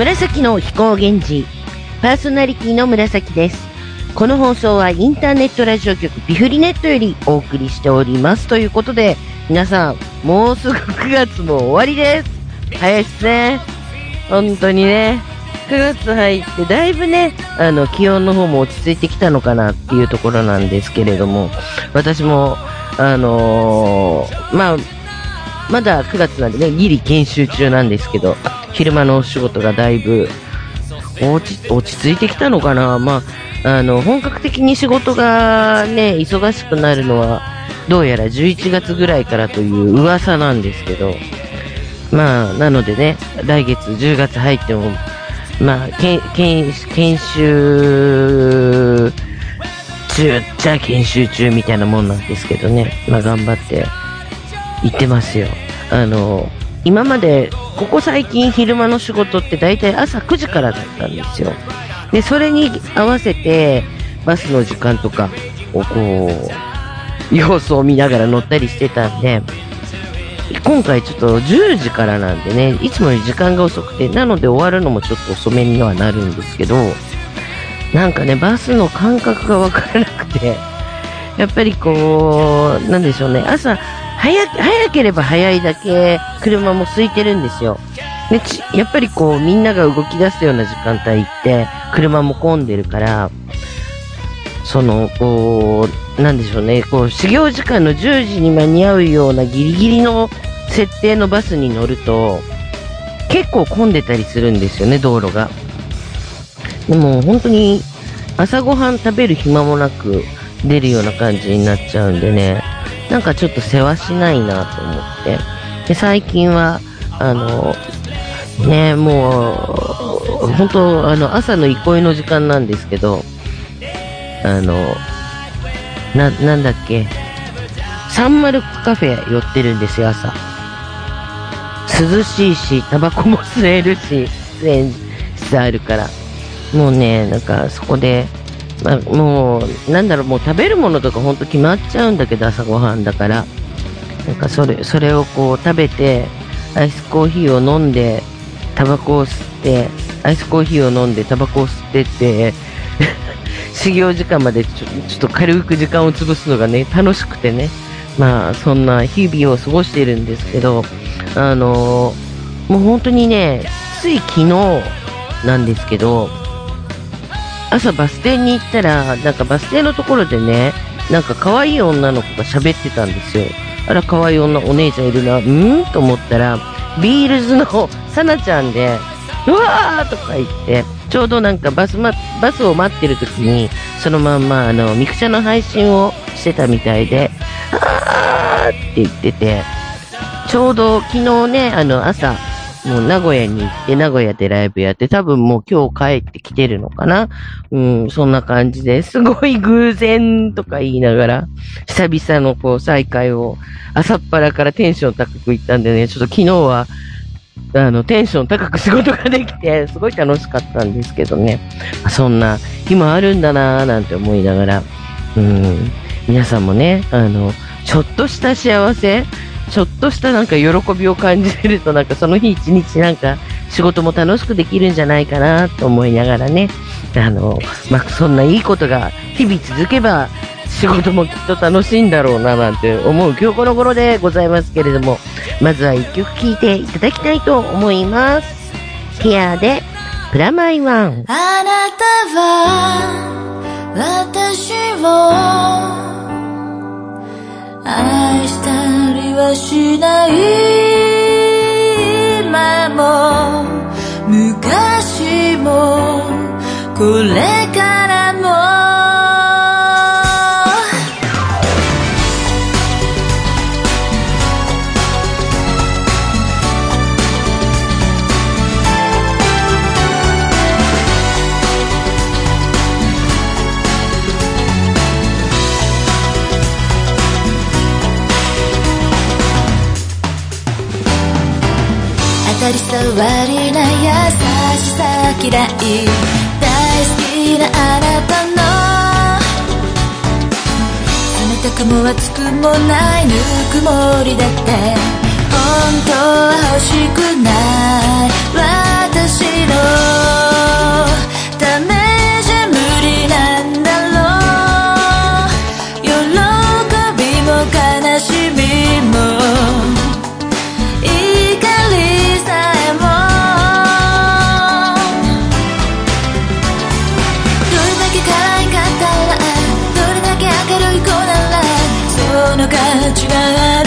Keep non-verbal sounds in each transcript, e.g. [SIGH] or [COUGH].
紫の飛行源氏。パーソナリティの紫です。この放送はインターネットラジオ局ビフリネットよりお送りしております。ということで皆さんもうすぐ9月も終わりです。早いですね。本当にね。9月入ってだいぶねあの気温の方も落ち着いてきたのかなっていうところなんですけれども私もあのーまあまだ9月なんでね、ギリ研修中なんですけど、昼間のお仕事がだいぶ落ち落ち着いてきたのかな。まあ、あの、本格的に仕事がね、忙しくなるのは、どうやら11月ぐらいからという噂なんですけど、まあ、なのでね、来月10月入っても、まあ、研研研修中っちゃ研修中みたいなもんなんですけどね、まあ頑張って行ってますよ。あの、今まで、ここ最近昼間の仕事って大体朝9時からだったんですよ。で、それに合わせて、バスの時間とかをこう、様子を見ながら乗ったりしてたんで、今回ちょっと10時からなんでね、いつもより時間が遅くて、なので終わるのもちょっと遅めにはなるんですけど、なんかね、バスの感覚がわからなくて、やっぱりこう、なんでしょうね、朝、早早ければ早いだけ車も空いてるんですよ。でやっぱりこうみんなが動き出すような時間帯って車も混んでるから、その、こう、なんでしょうね、こう、始業時間の10時に間に合うようなギリギリの設定のバスに乗ると、結構混んでたりするんですよね、道路が。でも本当に朝ごはん食べる暇もなく出るような感じになっちゃうんでね、なんかちょっと世話しないなと思って。で、最近は、あの、ね、もう、本当あの、朝の憩いの時間なんですけど、あの、な、なんだっけ、サンマルクカフェ寄ってるんですよ、朝。涼しいし、タバコも吸えるし、喫煙室あるから。もうね、なんかそこで、もう、なんだろう、もう食べるものとかほんと決まっちゃうんだけど、朝ごはんだから。なんかそれ、それをこう食べて、アイスコーヒーを飲んで、タバコを吸って、アイスコーヒーを飲んで、タバコを吸ってって、[LAUGHS] 始業時間までちょちょっと軽く時間を潰すのがね、楽しくてね。まあ、そんな日々を過ごしているんですけど、あのもう本当にね、つい昨日なんですけど、朝バス停に行ったら、なんかバス停のところでね、なんか可愛い女の子が喋ってたんですよ。あら、可愛い女、お姉ちゃんいるな、んと思ったら、ビールズの [LAUGHS] サナちゃんで、うわーとか言って、ちょうどなんかバスま、バスを待ってる時に、そのまんま、あの、ミクチャの配信をしてたみたいで、あーって言ってて、ちょうど昨日ね、あの、朝、もう名古屋に行って、名古屋でライブやって、多分もう今日帰ってきてるのかな？うん、そんな感じですごい偶然とか言いながら、久々のこう再会を、朝っぱらからテンション高く行ったんでね、ちょっと昨日は、あの、テンション高く仕事ができて、すごい楽しかったんですけどね。そんな日もあるんだなぁなんて思いながら、うん、皆さんもね、あの、ちょっとした幸せ、ちょっとしたなんか喜びを感じるとなんかその日一日なんか仕事も楽しくできるんじゃないかなと思いながらね、あの、まあ、そんないいことが日々続けば仕事もきっと楽しいんだろうななんて思う今日この頃でございますけれども、まずは一曲聴いていただきたいと思います。ケアでプラマイワン。あなたは私を愛したりはしない。今も昔もこれからりな優しさ嫌い大好きなあなたの冷たくも熱くもないぬくもりだって本当は欲しくない私のため違う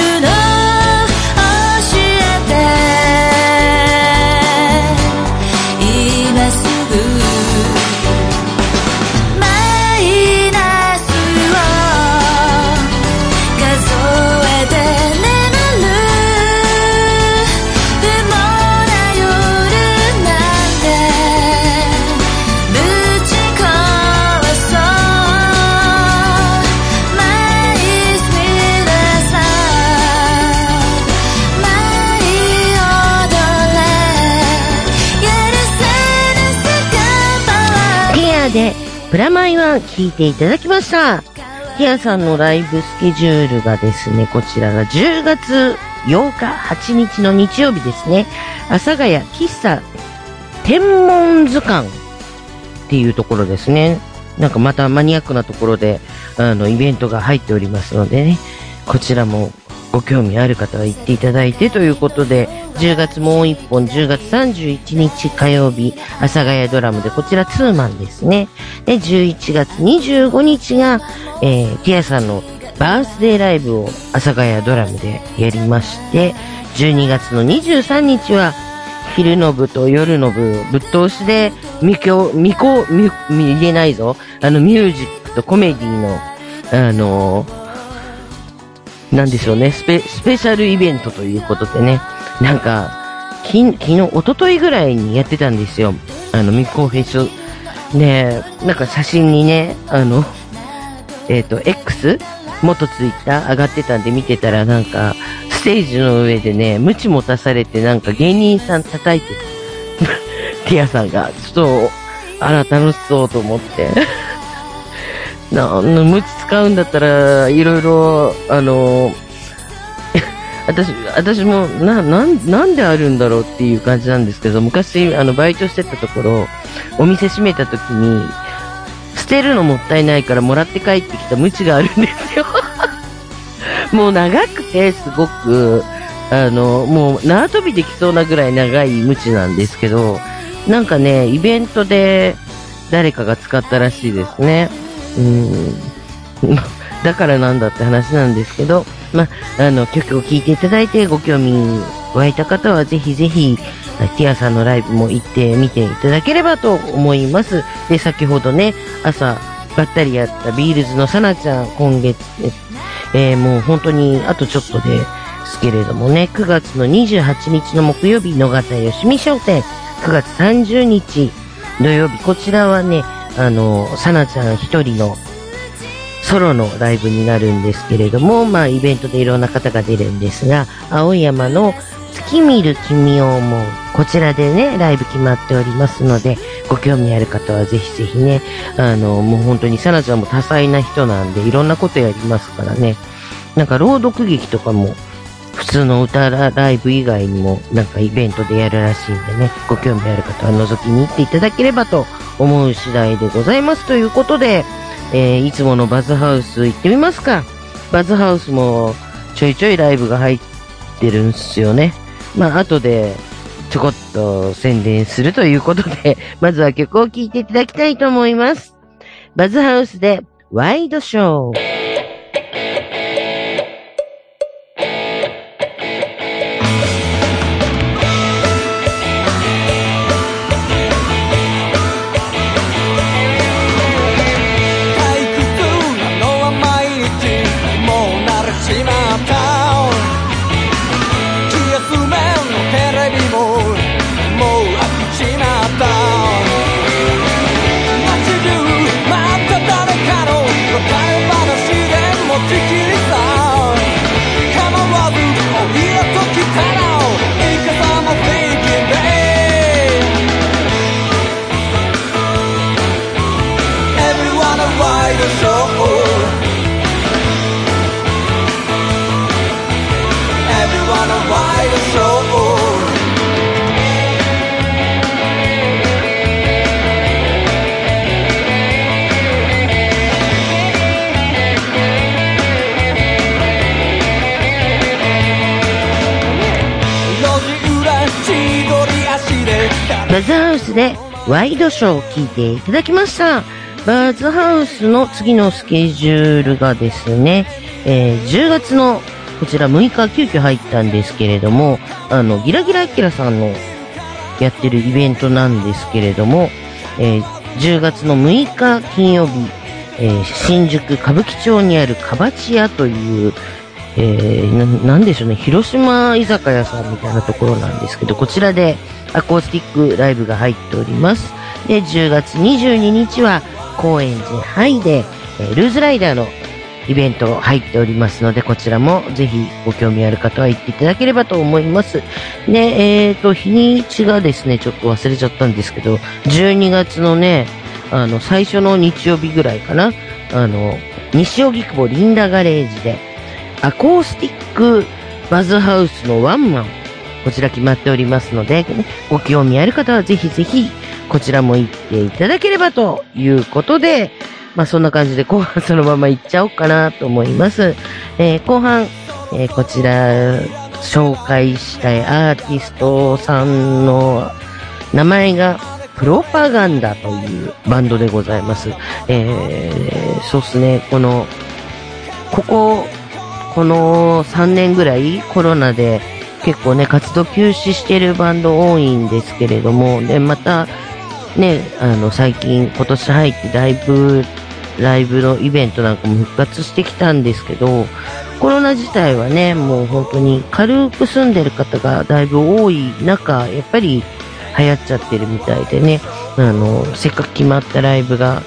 プラマイは聞いていただきました。ティアさんのライブスケジュールがですね、こちらが10月8日、8日の日曜日ですね。阿佐ヶ谷喫茶天文図鑑っていうところですね。なんかまたマニアックなところで、あの、イベントが入っておりますのでね、こちらもご興味ある方は行っていただいてということで、10月もう一本、10月31日火曜日、阿佐ヶ谷ドラムで、こちらツーマンですね。で、11月25日が、えー、ティアさんのバースデーライブを阿佐ヶ谷ドラムでやりまして、12月の23日は、昼の部と夜の部、ぶっ通しで、みきょ、みこ、み、み、言えないぞ。あの、ミュージックとコメディの、あのなんでしょうね、スペ、スペシャルイベントということでね、なんか、き昨日、一昨日ぐらいにやってたんですよ。あの、ミコフェス。ね、なんか写真にね、あの、えっ、と、X? 元ツイッター上がってたんで見てたらなんか、ステージの上でね、ムチ持たされてなんか芸人さん叩いてた。[LAUGHS] ティアさんが、ちょっと、あら、楽しそうと思って。なんの、ムチ使うんだったら、いろいろ、あの、[LAUGHS] 私、私も、な、なん、なんであるんだろうっていう感じなんですけど、昔、あの、バイトしてたところ、お店閉めた時に、捨てるのもったいないからもらって帰ってきたムチがあるんですよ。[LAUGHS] もう長くて、すごく、あの、もう縄跳びできそうなぐらい長いムチなんですけど、なんかね、イベントで誰かが使ったらしいですね。うん。[LAUGHS] だからなんだって話なんですけど、まあ、あの、曲を聴いていただいてご興味湧いた方はぜひぜひ、ティアさんのライブも行ってみていただければと思います。で、先ほどね、朝、ばったりやったビールズのサナちゃん、今月、えーもう本当にあとちょっとですけれどもね、9月の28日の木曜日、野方よしみ商店、9月30日土曜日、こちらはね、あの、サナちゃん一人のソロのライブになるんですけれども、まあ、イベントでいろんな方が出るんですが、青山の月見る君を思う。こちらでね、ライブ決まっておりますので、ご興味ある方はぜひぜひね、あの、もう本当にサナちゃんも多彩な人なんで、いろんなことやりますからね。なんか朗読劇とかも、普通の歌ライブ以外にも、なんかイベントでやるらしいんでね、ご興味ある方は覗きに行っていただければと思う次第でございます。ということで、えーいつものバズハウス行ってみますか。バズハウスもちょいちょいライブが入ってるんすよね。まあ、後でちょこっと宣伝するということで、[LAUGHS] まずは曲を聴いていただきたいと思います。バズハウスでワイドショー。ワイドショーを聞いていただきました。バーズハウスの次のスケジュールがですね、えー10月のこちら6日急遽入ったんですけれども、あの、ギラギラアキラさんのやってるイベントなんですけれども、えー10月の6日金曜日、えー新宿歌舞伎町にあるかばち屋という、えーな、なんでしょうね、広島居酒屋さんみたいなところなんですけど、こちらでアコースティックライブが入っております。で、10月22日は高円寺ハイで、えールーズライダーのイベント入っておりますので、こちらもぜひご興味ある方は行っていただければと思います。で、えっ、と、日にちがですね、ちょっと忘れちゃったんですけど、12月のね、あの、最初の日曜日ぐらいかな。あの、西荻窪リンダガレージで、アコースティックバズハウスのワンマン、こちら決まっておりますので、ねご興味ある方はぜひぜひ、こちらも行っていただければということで、まあそんな感じで後半そのまま行っちゃおうかなと思います。えー後半、えーこちら、紹介したいアーティストさんの名前が、プロパガンダというバンドでございます。えー、そうっすね、この、ここ、この3年ぐらいコロナで結構ね、活動休止してるバンド多いんですけれども、で、また、ね、あの、最近、今年入ってだいぶ、ライブのイベントなんかも復活してきたんですけど、コロナ自体はね、もう本当に軽く住んでる方がだいぶ多い中、やっぱり流行っちゃってるみたいでね、あの、せっかく決まったライブが、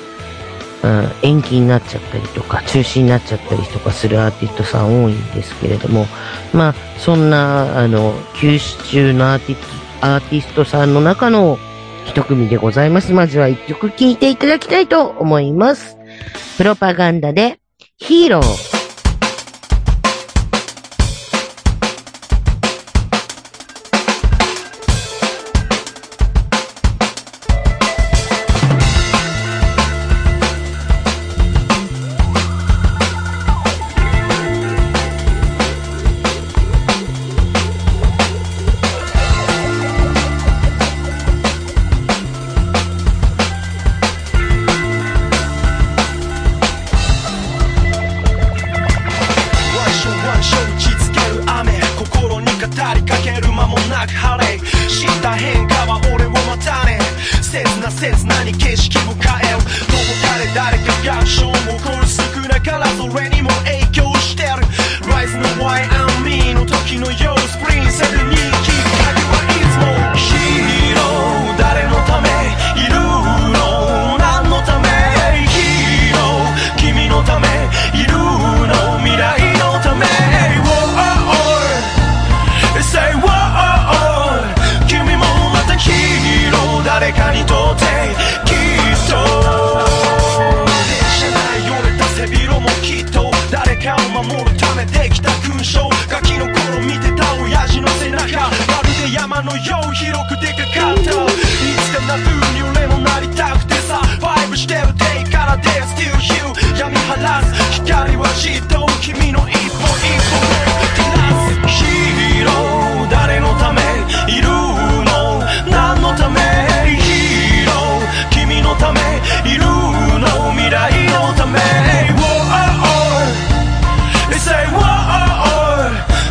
うん、延期になっちゃったりとか、中止になっちゃったりとかするアーティストさん多いんですけれども、まあ、そんな、あの、休止中のアーティスト、アーティストさんの中の一組でございます。まずは一曲聴いていただきたいと思います。プロパガンダで、ヒーロー。光はじっと君の一歩一歩照らすヒーロー誰のためいるの何のためヒーロー君のためいるの未来のため Say w o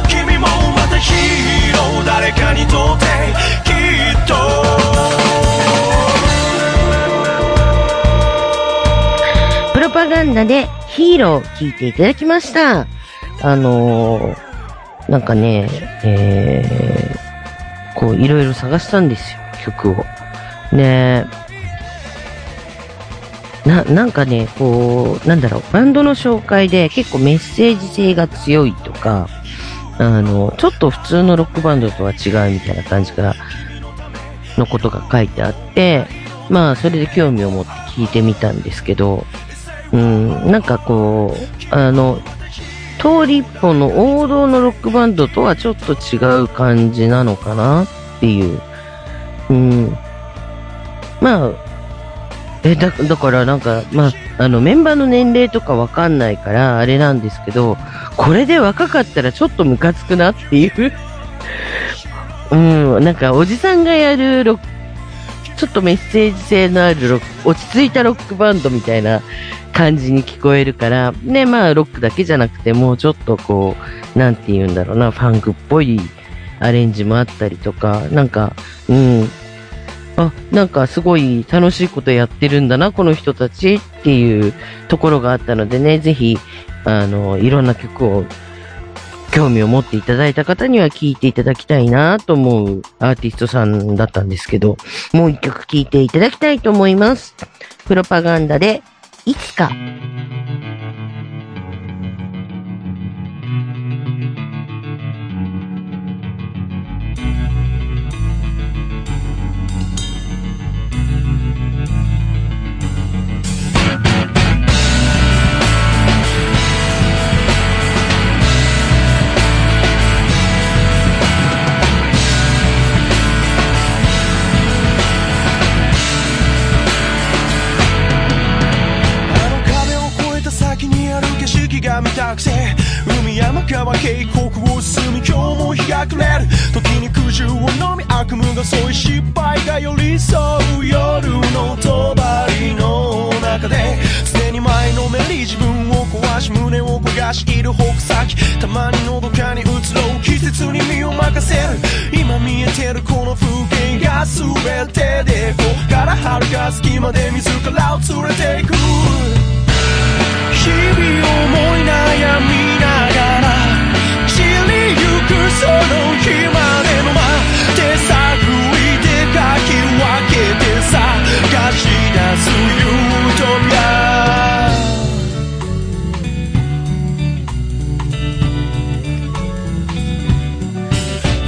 君もまたヒーロー誰かにとってきっと。プロパガンダでヒーロー聞いていただきました。あのーなんかね、えー、こういろいろ探したんですよ、曲を。ねな、なんかね、こう、なんだろう、バンドの紹介で結構メッセージ性が強いとか、あの、ちょっと普通のロックバンドとは違うみたいな感じから、のことが書いてあって、まあ、それで興味を持って聞いてみたんですけど、うん、なんかこう、あの、通り一本の王道のロックバンドとはちょっと違う感じなのかなっていう。うん。まあ、え、だ、だからなんか、まあ、あの、メンバーの年齢とかわかんないから、あれなんですけど、これで若かったらちょっとムカつくなっていう。[LAUGHS] うん、なんか、おじさんがやるロッ、ちょっとメッセージ性のある、落ち着いたロックバンドみたいな感じに聞こえるから、ね、まあ、ロックだけじゃなくて、もうちょっとこう、なんて言うんだろうな、ファンクっぽいアレンジもあったりとか、なんか、うん、あ、なんかすごい楽しいことやってるんだな、この人たちっていうところがあったのでね、ぜひ、あの、いろんな曲を興味を持っていただいた方には聴いていただきたいなと思うアーティストさんだったんですけど、もう一曲聴いていただきたいと思います。プロパガンダで、いつか。山川渓谷を進み今日も日が暮れる時に苦渋を飲み悪夢が添い失敗が寄り添う夜の帳の中ですでに前のめり自分を壊し胸を焦がしいる。北先たまにのどかに移ろう季節に身を任せる今見えてるこの風景が全てでここから遥か隙まで自らを連れていく日々思い悩みながらその日までの待って探りでかき分けて探し出すユートピア。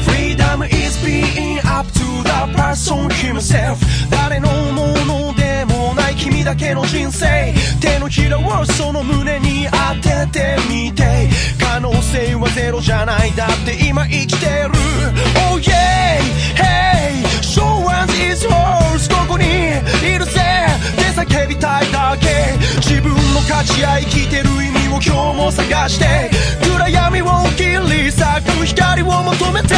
Freedom is being up to the person himself 誰のものでもだけの人生手のひらをその胸に当ててみて可能性はゼロじゃないだって今生きてる。Oh yeah. Hey Show us is yours. ここにいるぜ。で叫びたいだけ。自分の価値や生きてる意味を今日も探して。暗闇を切り裂く光を求めて。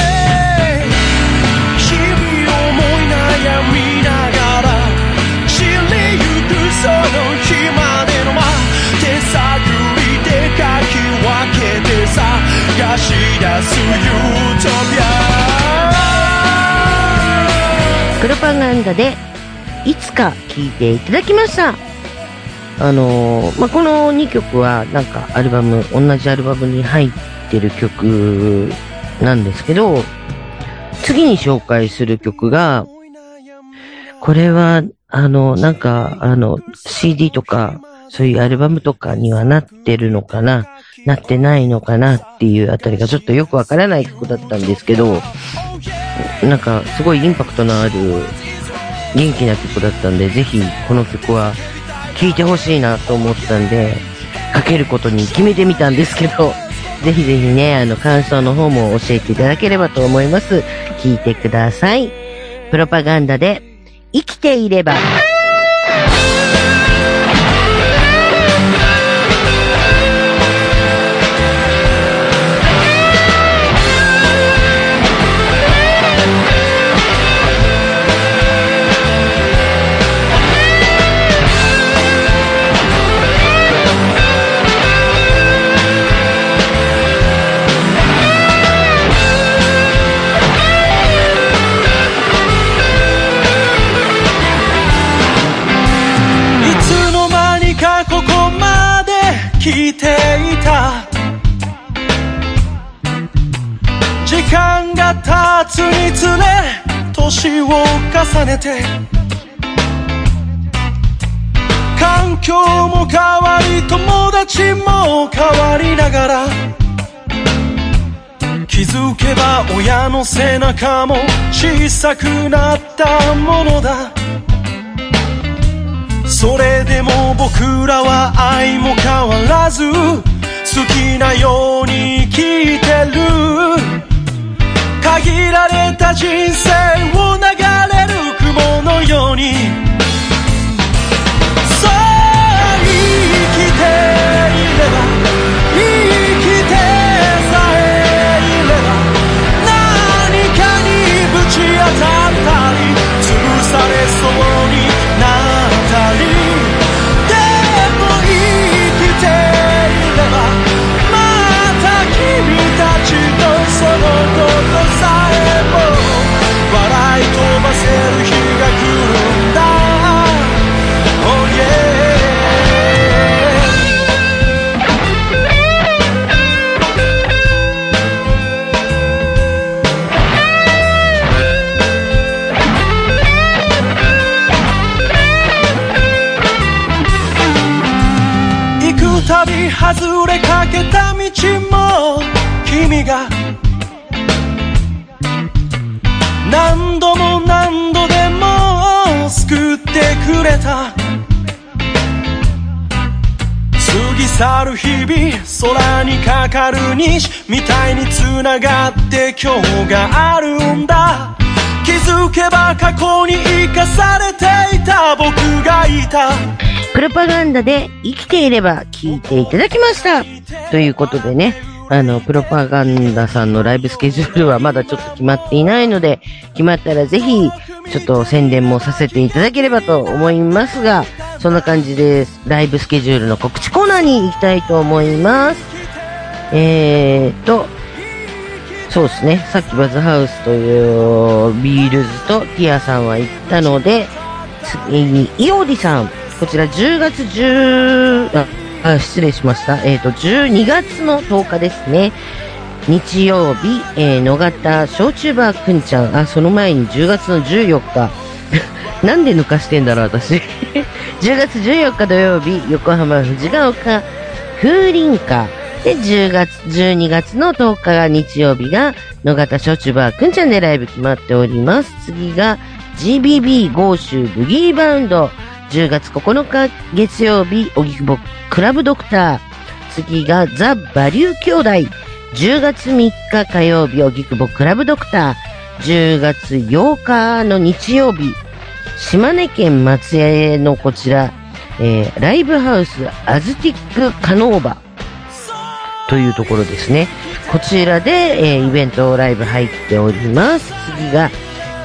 日々思い悩みながらの日までの待って探りでかき分けて探し出すユートピアプロパガンダでいつか聴いていただきました。あのーまあ、この2曲はなんかアルバム、同じアルバムに入ってる曲なんですけど、次に紹介する曲が、これは、あの、なんか、あの、CD とか、そういうアルバムとかにはなってるのかな、なってないのかなっていうあたりがちょっとよくわからない曲だったんですけど、なんか、すごいインパクトのある、元気な曲だったんで、ぜひ、この曲は、聴いてほしいなと思ったんで、かけることに決めてみたんですけど、[LAUGHS] ぜひぜひね、あの、感想の方も教えていただければと思います。聞いてください。プロパガンダで、生きていれば。つにつれ年を重ねて環境も変わり友達も変わりながら気づけば親の背中も小さくなったものだ。それでも僕らは愛も変わらず好きなように生きてる。限られた人生を流れる雲のように。そう生きていれば生きてさえいれば何かにぶち当たったり潰されそうになったり。があるんだ気づけば過去に生かされていた僕がいたプロパガンダで生きていれば聞いていただきました。ということでね、あの、プロパガンダさんのライブスケジュールはまだちょっと決まっていないので、決まったらぜひ、ちょっと宣伝もさせていただければと思いますが、そんな感じで、ライブスケジュールの告知コーナーに行きたいと思います。えーと、そうですね。さっきバズハウスというビールズとティアさんは言ったので、次にイオディさん。こちら10月10、あ、あ失礼しました。えっ、と、12月の10日ですね。日曜日、えー、野方小中バーくんちゃん。あ、その前に10月の14日。[LAUGHS] なんで抜かしてんだろう、私。[LAUGHS] 10月14日土曜日、横浜藤ヶ丘風林花。で、10月、12月の10日が日曜日が、野方小中バーくんちゃんでライブ決まっております。次が、GBB 豪州ブギーバウンド。10月9日月曜日、荻窪クラブドクター。次が、ザ・バリュー兄弟。10月3日火曜日、荻窪クラブドクター。10月8日の日曜日、島根県松江のこちら、えーライブハウスアズティックカノーバというところですね。こちらで、えーイベントライブ入っております。次が、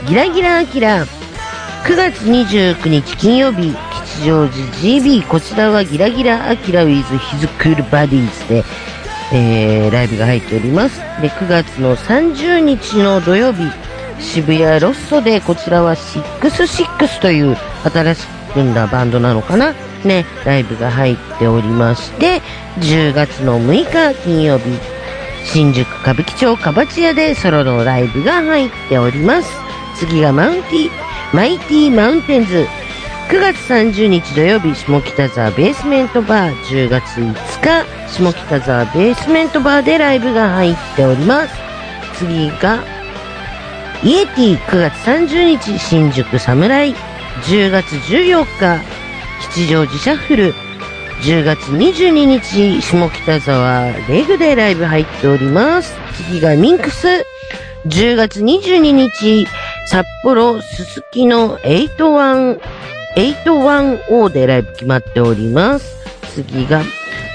ギラギラアキラ。9月29日金曜日、吉祥寺 GB。こちらはギラギラアキラ with his cool buddies で、えーライブが入っております。で、9月の30日の土曜日、渋谷ロッソで、こちらは66という新しく組んだバンドなのかなね、ライブが入っておりまして、10月の6日金曜日、新宿歌舞伎町かばち屋でソロのライブが入っております。次がマウンティ、マイティマウンテンズ。9月30日土曜日、下北沢ベースメントバー。10月5日、下北沢ベースメントバーでライブが入っております。次が、イエティ9月30日新宿侍10月14日吉祥寺シャッフル。10月22日下北沢レグでライブ入っております。次がミンクス。10月22日札幌すすきの81 810でライブ決まっております。次が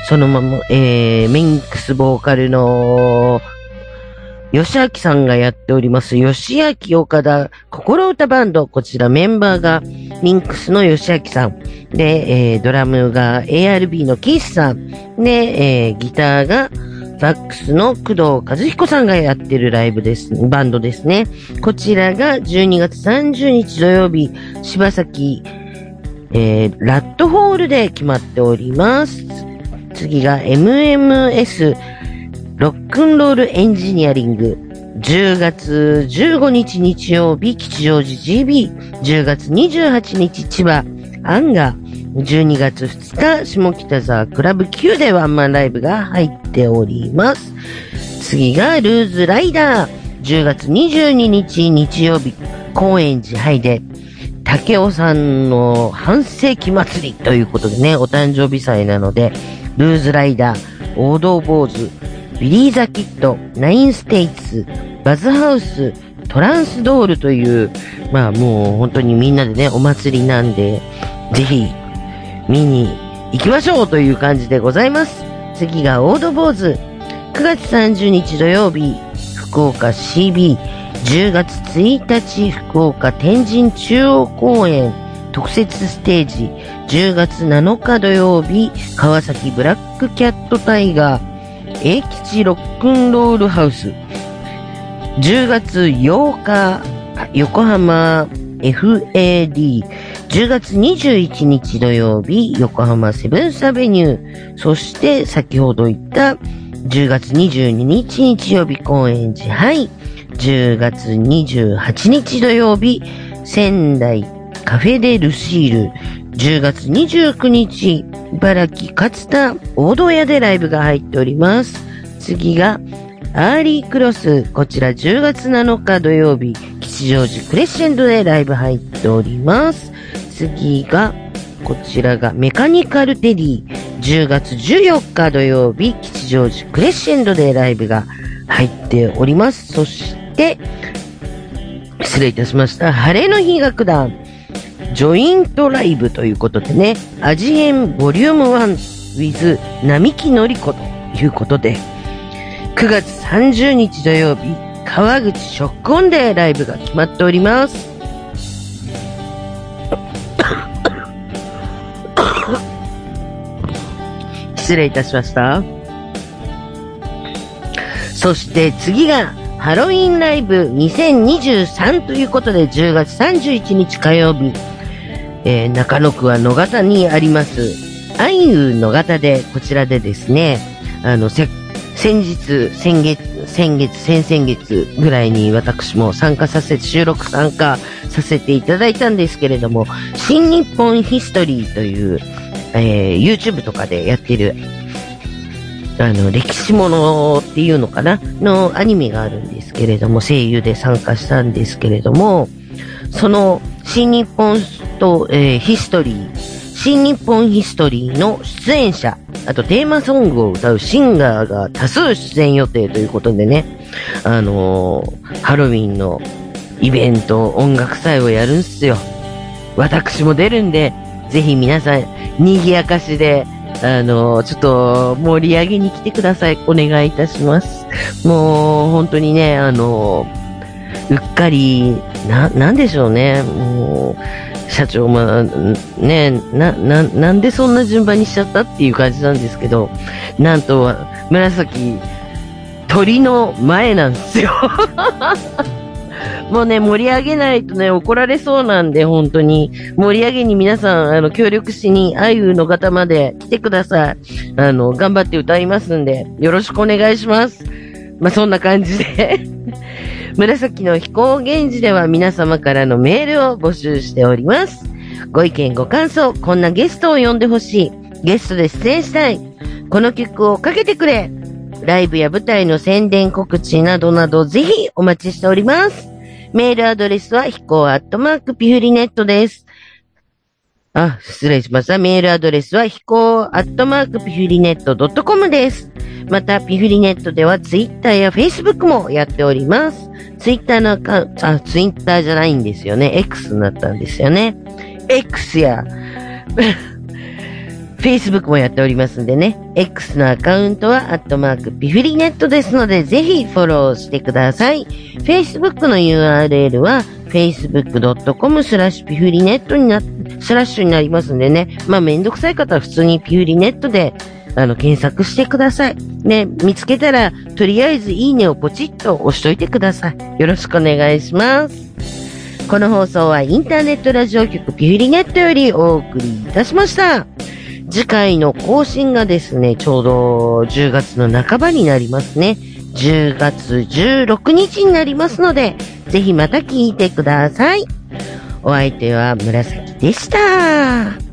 そのまま、えー、ミンクスボーカルの吉明さんがやっております、吉明岡田心歌バンド。こちらメンバーがミンクスの吉明さん。で、えードラムが ARB のキースさん。で、えーギターがバックスの工藤和彦さんがやってるライブです、バンドですね。こちらが12月30日土曜日、柴崎、えーラットホールで決まっております。次が MMS ロックンロールエンジニアリング。10月15日日曜日、吉祥寺 GB。10月28日千葉、アンガー。12月2日、下北沢クラブ Q でワンマンライブが入っております。次がルーズライダー。10月22日日曜日、高円寺ハイで、竹尾さんの半世紀祭りということでね、お誕生日祭なので、ルーズライダー、王道坊主、ビリー・ザ・キッド、ナイン・ステイツ、バズハウス、トランスドールという、まあもう本当にみんなでね、お祭りなんで、ぜひ見に行きましょうという感じでございます。次が王道坊主。9月30日土曜日、福岡 CB。10月1日、福岡天神中央公園特設ステージ。10月7日土曜日、川崎ブラックキャットタイガー。英吉ロックンロールハウス。10月8日、横浜 FAD。10月21日土曜日、横浜セブンスアベニュー。そして、先ほど言った、10月22日日曜日、高円寺ハイ。10月28日土曜日、仙台カフェデルシール。10月29日、茨城勝田大戸屋でライブが入っております。次が、アーリークロス。こちら10月7日土曜日、吉祥寺クレッシェンドでライブ入っております。次が、こちらがメカニカルテディ。10月14日土曜日、吉祥寺クレッシェンドでライブが入っております。そして、失礼いたしました。晴れの日楽団。ジョイントライブということでね、味変ボリューム1 with 並木のり子ということで、9月30日土曜日、川口ショックオンでライブが決まっております。失礼いたしました。そして次が、ハロウィンライブ2023ということで、10月31日火曜日、えー中野区は野方にあります、アイユ野方で、こちらでですね、あの、せ、先日、先月、先月、先々月ぐらいに私も参加させ、収録参加させていただいたんですけれども、新日本ヒストリーという、えー YouTube とかでやってる、あの、歴史ものっていうのかなのアニメがあるんですけれども、声優で参加したんですけれども、その新日本と、えーヒストリー、新日本ヒストリーの出演者、あとテーマソングを歌うシンガーが多数出演予定ということでね、あのーハロウィンのイベント、音楽祭をやるんすよ。私も出るんで、ぜひ皆さん、賑やかしで、あのーちょっと盛り上げに来てください。お願いいたします。もう、本当にね、あのーうっかり、な、なんでしょうね。もう、社長も、ね、な、な、なんでそんな順番にしちゃったっていう感じなんですけど、なんと、紫、鳥の前なんですよ。もうね、盛り上げないとね、怒られそうなんで、本当に。盛り上げに皆さん、あの、協力しに、あゆの方まで来てください。あの、頑張って歌いますんで、よろしくお願いします。まあ、そんな感じで。紫の飛行源氏では皆様からのメールを募集しております。ご意見ご感想、こんなゲストを呼んでほしい。ゲストで出演したい。この曲をかけてくれ。ライブや舞台の宣伝告知などなどぜひお待ちしております。メールアドレスは飛行アットマークピフリネットです。あ、失礼しました。メールアドレスは飛行アットマークピフリネットドットコムです。また、ピフリネットではツイッターやフェイスブックもやっております。ツイッターのアカウント、あ、ツイッターじゃないんですよね。X になったんですよね。X や、[LAUGHS] Facebook もやっておりますんでね。X のアカウントは、アットマークピフリネットですので、ぜひフォローしてください。Facebook の URL は、facebook.com スラッシュピフリネットになって、スラッシュになりますんでね。まあ、めんどくさい方は普通にピフリネットで、あの、検索してください。ね、見つけたら、とりあえずいいねをポチッと押しといてください。よろしくお願いします。この放送はインターネットラジオ局ピフリネットよりお送りいたしました。次回の更新がですね、ちょうど10月の半ばになりますね。10月16日になりますので、ぜひまた聞いてください。お相手は紫でした。